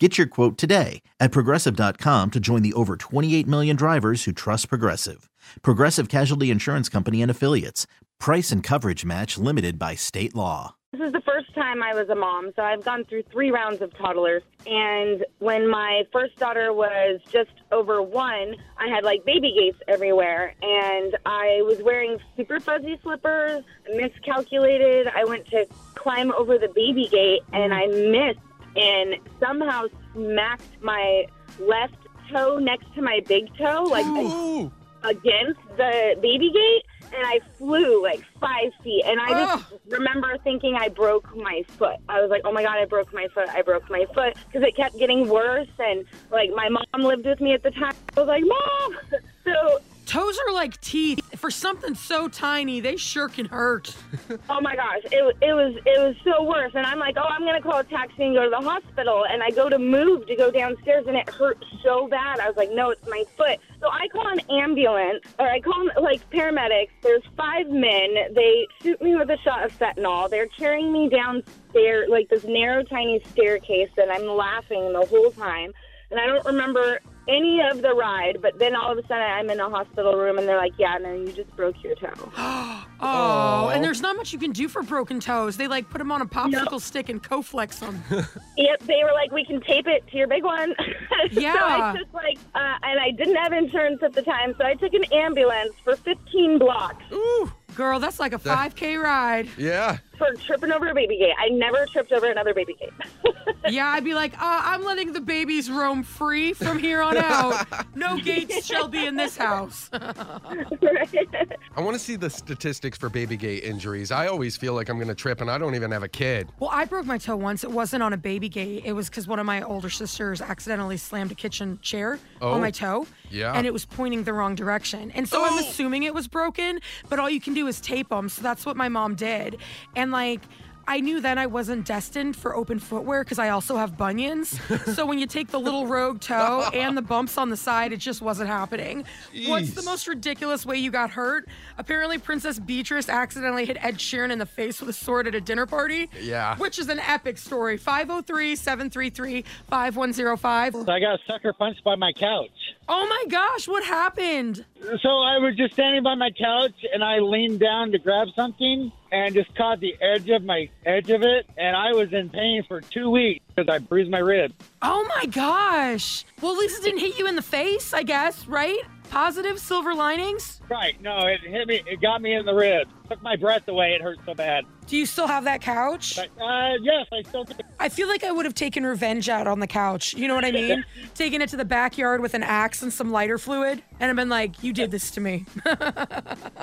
Get your quote today at progressive.com to join the over 28 million drivers who trust Progressive. Progressive Casualty Insurance Company and Affiliates. Price and coverage match limited by state law. This is the first time I was a mom, so I've gone through three rounds of toddlers. And when my first daughter was just over one, I had like baby gates everywhere. And I was wearing super fuzzy slippers, miscalculated. I went to climb over the baby gate and I missed and somehow smacked my left toe next to my big toe, like Ooh. against the baby gate, and I flew like five feet. And I just ah. remember thinking I broke my foot. I was like, oh my God, I broke my foot. I broke my foot because it kept getting worse. And like my mom lived with me at the time. I was like, Mom! So Toes are like teeth. For something so tiny, they sure can hurt. Oh my gosh, it, it was it was so worse, and I'm like, oh, I'm gonna call a taxi and go to the hospital, and I go to move to go downstairs, and it hurt so bad. I was like, no, it's my foot. So I call an ambulance, or I call like paramedics. There's five men. They shoot me with a shot of fentanyl. They're carrying me downstairs, like this narrow, tiny staircase, and I'm laughing the whole time. And I don't remember any of the ride, but then all of a sudden I'm in a hospital room, and they're like, yeah, no, you just broke your toe. Oh, and there's not much you can do for broken toes. They like put them on a popsicle stick and Coflex them. Yep, they were like, we can tape it to your big one. so Yeah. I took like, uh, and I didn't have insurance at the time, so I took an ambulance for 15 blocks Ooh, girl, that's like a 5K ride. Yeah. for tripping over a baby gate. I never tripped over another baby gate. Yeah, I'd be like, uh, I'm letting the babies roam free from here on out. No gates shall be in this house. I want to see the statistics for baby gate injuries. I always feel like I'm going to trip and I don't even have a kid. Well, I broke my toe once. It wasn't on a baby gate. It was because one of my older sisters accidentally slammed a kitchen chair Oh. on my toe. Yeah. And it was pointing the wrong direction. And so I'm assuming it was broken, but all you can do is tape them. So that's what my mom did. And like, I knew then I wasn't destined for open footwear because I also have bunions. so when you take the little rogue toe and the bumps on the side, it just wasn't happening. What's the most ridiculous way you got hurt? Apparently, Princess Beatrice accidentally hit Ed Sheeran in the face with a sword at a dinner party. Yeah. Which is an epic story. 503 733 5105. I got sucker punched by my couch. Oh my gosh, what happened? So I was just standing by my couch and I leaned down to grab something and just caught the edge of my edge of it and I was in pain for two weeks because I bruised my rib. Oh my gosh. Well, at least it didn't hit you in the face, I guess, right? Positive silver linings? Right? No, it hit me. It got me in the rib. Took my breath away. It hurt so bad. Do you still have that couch? But uh, yes, I still. do. I feel like I would have taken revenge out on the couch. You know what I mean? Taken it to the backyard with an axe and some lighter fluid, and I've been like, you did this to me.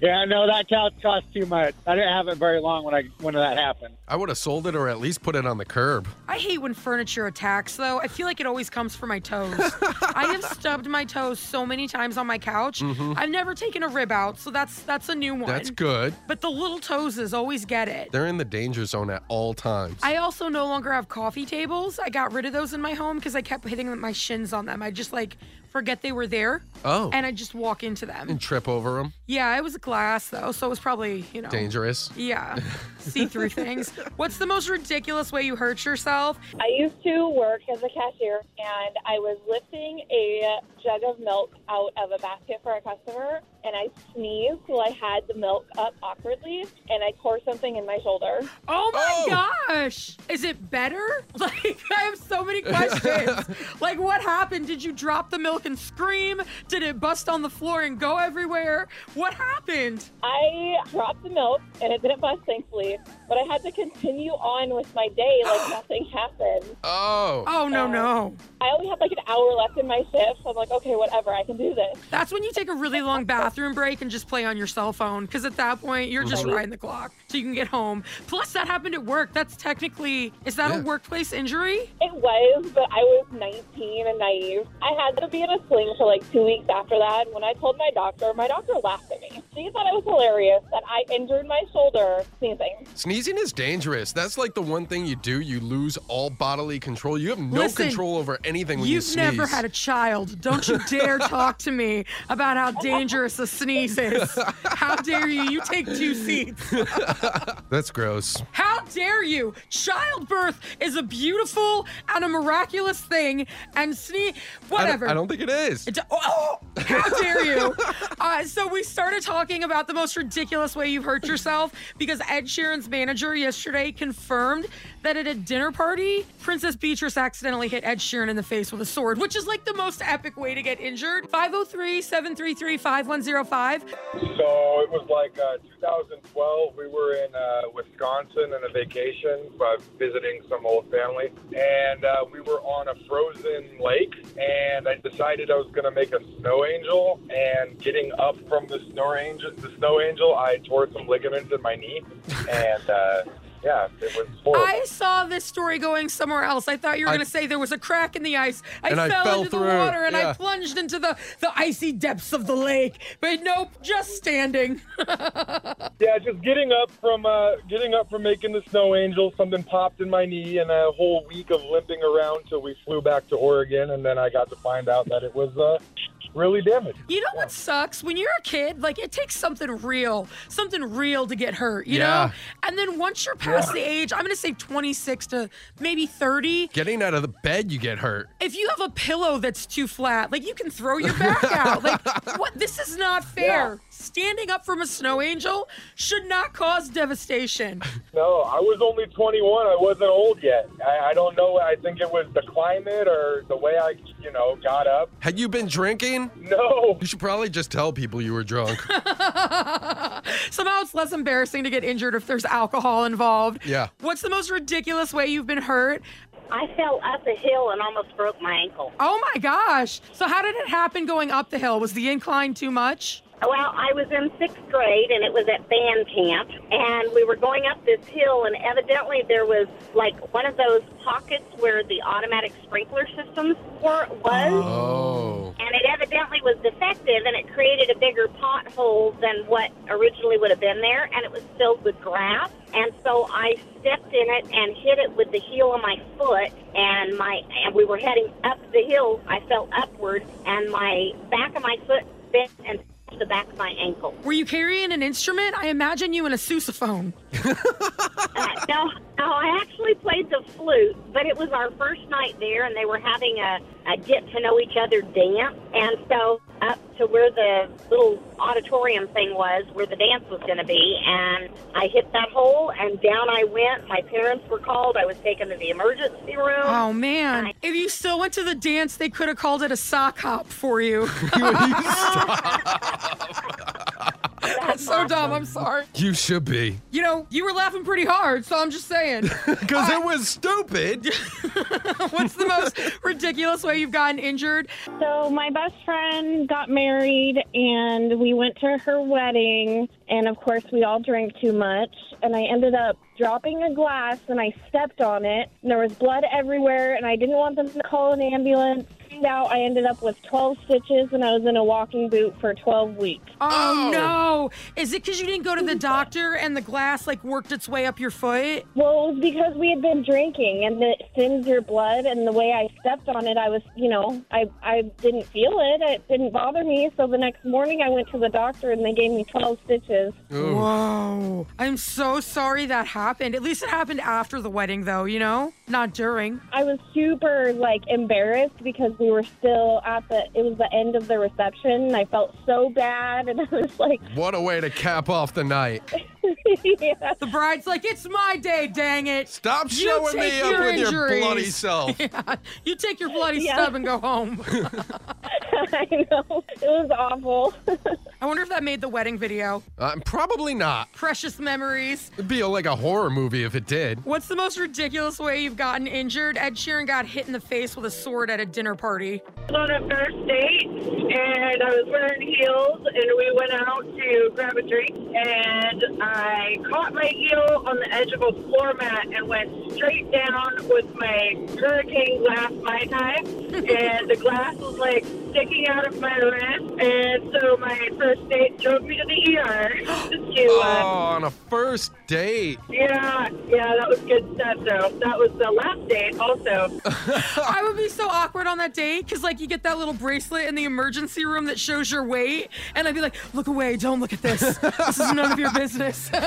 Yeah, no, that couch cost too much. I didn't have it very long when I when that happened. I would have sold it or at least put it on the curb. I hate when furniture attacks, though. I feel like it always comes for my toes. I have stubbed my toes so many times on my couch. I've never taken a rib out, so that's that's a new one. That's good. But the little toeses always get it. They're in the danger zone at all times. I also no longer have coffee tables. I got rid of those in my home because I kept hitting my shins on them. I just like forget they were there. Oh. And I just walk into them. and trip over them. Yeah, it was glass though, so it was probably, you know. Dangerous. Yeah, see through things. What's the most ridiculous way you hurt yourself? I used to work as a cashier and I was lifting a jug of milk out of a basket for a customer and I sneezed while I had the milk up awkwardly and I tore something in my shoulder. Oh my Oh. Gosh. Is it better? Like, I have so many questions. like, what happened? Did you drop the milk and scream? Did it bust on the floor and go everywhere? What happened? I dropped the milk and it didn't bust thankfully, but I had to continue on with my day like nothing happened. Oh. Oh, no, no. I only had like an hour left in my shift, so I'm like, okay, whatever, I can do this. That's when you take a really long bathroom break and just play on your cell phone because at that point you're just mm-hmm. riding the clock so you can get home. Plus, that happened at work. That's technically is that Yeah. a workplace injury? It was, but I was 19 and naive. I had to be in a sling for like two weeks after that. When I told my doctor, my doctor laughed at me. She thought it was hilarious that I injured my shoulder sneezing. Sneezing is dangerous. That's like the one thing you do. You lose all bodily control. You have no Listen, control over anything when you You've never had a child. Don't you dare talk to me about how dangerous a sneeze is. How dare you? You take two seats. That's gross. How dare you? Childbirth is a beautiful and a miraculous thing, and sneeze, I don't- whatever. I don't, think it is. It- Oh, how dare you? Uh, so we started talking about the most ridiculous way you've hurt yourself because Ed Sheeran's manager yesterday confirmed that at a dinner party, Princess Beatrice accidentally hit Ed Sheeran in the face with a sword, which is like the most epic way to get injured. 503-733-5105. So it was like uh, 2012. We were in uh, Wisconsin on a vacation, uh, visiting some old family, and uh, we were on a frozen lake. And I decided I was going to make a snow angel. And getting up from the snow angel, the snow angel, I tore some ligaments in my knee, and uh, yeah, it was horrible. I saw this story going somewhere else. I thought you were I- going to say there was a crack in the ice. I And I fell, fell into through, the water and I plunged into the, the icy depths of the lake. But nope, just standing. Yeah, just getting up from uh, getting up from making the snow angel, something popped in my knee, and a whole week of limping around till we flew back to Oregon, and then I got to find out that it was uh, really damaged. You know what sucks? When you're a kid, like it takes something real, something real to get hurt, you Yeah. know? And then once you're past the age, I'm going to say 26 to maybe 30, Getting out of the bed, you get hurt. if you have a pillow that's too flat, like you can throw your back out. Like, what? This is not fair. Standing up from a snow angel should not cause devastation. No, I was only 21. I wasn't old yet. I, I don't know. I think it was the climate or the way I, you know, got up. Had you been drinking? No. You should probably just tell people you were drunk. Somehow it's less embarrassing to get injured if there's alcohol involved. Yeah. What's the most ridiculous way you've been hurt? I fell up a hill and almost broke my ankle. Oh my gosh. So, how did it happen going up the hill? Was the incline too much? Well, I was in sixth grade and it was at band camp, and we were going up this hill, and evidently there was like one of those pockets where the automatic sprinkler systems were was. Oh. Oh. And it evidently was defective, and it created a bigger pothole than what originally would have been there, and it was filled with grass. And so I stepped in it and hit it with the heel of my foot, and my and we were heading up the hill. I fell upward, and my back of my foot bent and touched the back of my ankle. Were you carrying an instrument? I imagine you in a sousaphone. Uh, no, no, I actually played the flute, but it was our first night there, and they were having a, a get to know each other dance. And so up to where the little auditorium thing was, where the dance was going to be, and I hit that hole, and down I went. My parents were called. I was taken to the emergency room. Oh man. I- If you still went to the dance, they could have called it a sock hop for you. That's so dumb. I'm sorry. You should be. You know, you were laughing pretty hard, so I'm just saying. Because it was stupid. What's the most ridiculous way you've gotten injured? So my best friend got married and we went to her wedding and of course we all drank too much and I ended up dropping a glass and I stepped on it and there was blood everywhere and I didn't want them to call an ambulance. Found out I ended up with 12 stitches and I was in a walking boot for 12 weeks. Oh, Oh. no. Is it because you didn't go to the doctor and the glass like worked its way up your foot? Well, it was because we had been drinking and it thins your blood and the way I stepped on it, I was, you know, I, I didn't feel it. It didn't bother me. So the next morning I went to the doctor and they gave me 12 stitches. Ooh. Whoa. I'm so sorry that happened. At least it happened after the wedding, though, you know? Not during. I was super like embarrassed because we were still at the it was the end of the reception and I felt so bad and I was like What a way to cap off the night. yeah. The bride's like, it's my day, dang it. Stop You showing me up your with your bloody self. Yeah, you take your bloody Yeah. stub and go home. I know. It was awful. I wonder if that made the wedding video. Uh, probably not. Precious memories. It'd be like a horror movie if it did. What's the most ridiculous way you've gotten injured? Ed Sheeran got hit in the face with a sword at a dinner party. on a first date, and I was wearing heels, and we went out to grab a drink, and I caught my heel on the edge of a floor mat and went straight down with my hurricane glass Mai Tai, and the glass was like sticking out of my wrist, and so my first date drove me to the ER to, Oh, uh, on a first date. yeah, yeah, that was good stuff, though. That was the last date, also. I would be so awkward on that date because, like, you get that little bracelet in the emergency room that shows your weight, and I'd be like, "Look away! Don't look at this. This is none of your business."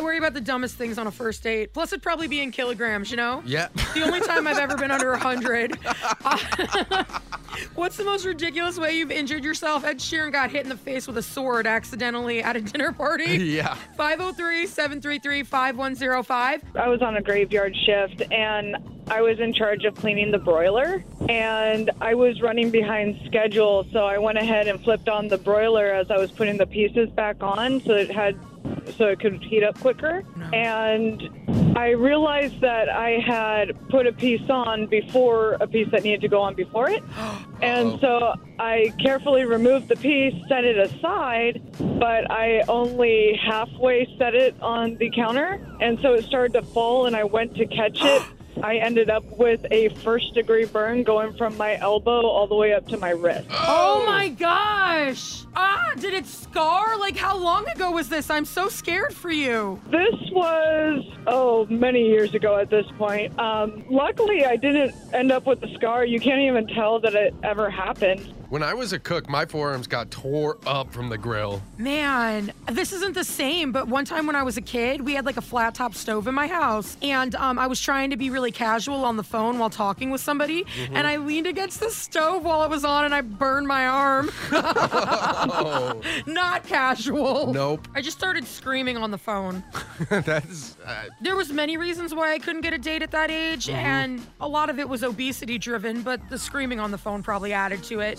I worry about the dumbest things on a first date. Plus, it'd probably be in kilograms, you know. Yeah. The only time I've ever been under 100. What's the most ridiculous way you've injured yourself? Ed Sheeran got hit in the face with a sword accidentally at a dinner party. yeah. 503 733 5105. I was on a graveyard shift and I was in charge of cleaning the broiler and I was running behind schedule so I went ahead and flipped on the broiler as I was putting the pieces back on so it had so it could heat up quicker and I realized that I had put a piece on before a piece that needed to go on before it and so I carefully removed the piece, set it aside, but I only halfway set it on the counter. And so it started to fall, and I went to catch it. I ended up with a first degree burn going from my elbow all the way up to my wrist. Oh my gosh! Ah, did it scar? Like, how long ago was this? I'm so scared for you. This was, oh, many years ago at this point. Um, luckily, I didn't end up with a scar. You can't even tell that it ever happened. When I was a cook, my forearms got tore up from the grill. Man, this isn't the same, but one time when I was a kid, we had like a flat top stove in my house, and um, I was trying to be really casual on the phone while talking with somebody, Mm-hmm. and I leaned against the stove while it was on, and I burned my arm. Oh, Not casual. nope. I just started screaming on the phone. That's. Uh, There was many reasons why I couldn't get a date at that age, Mm-hmm. and a lot of it was obesity driven, but the screaming on the phone probably added to it.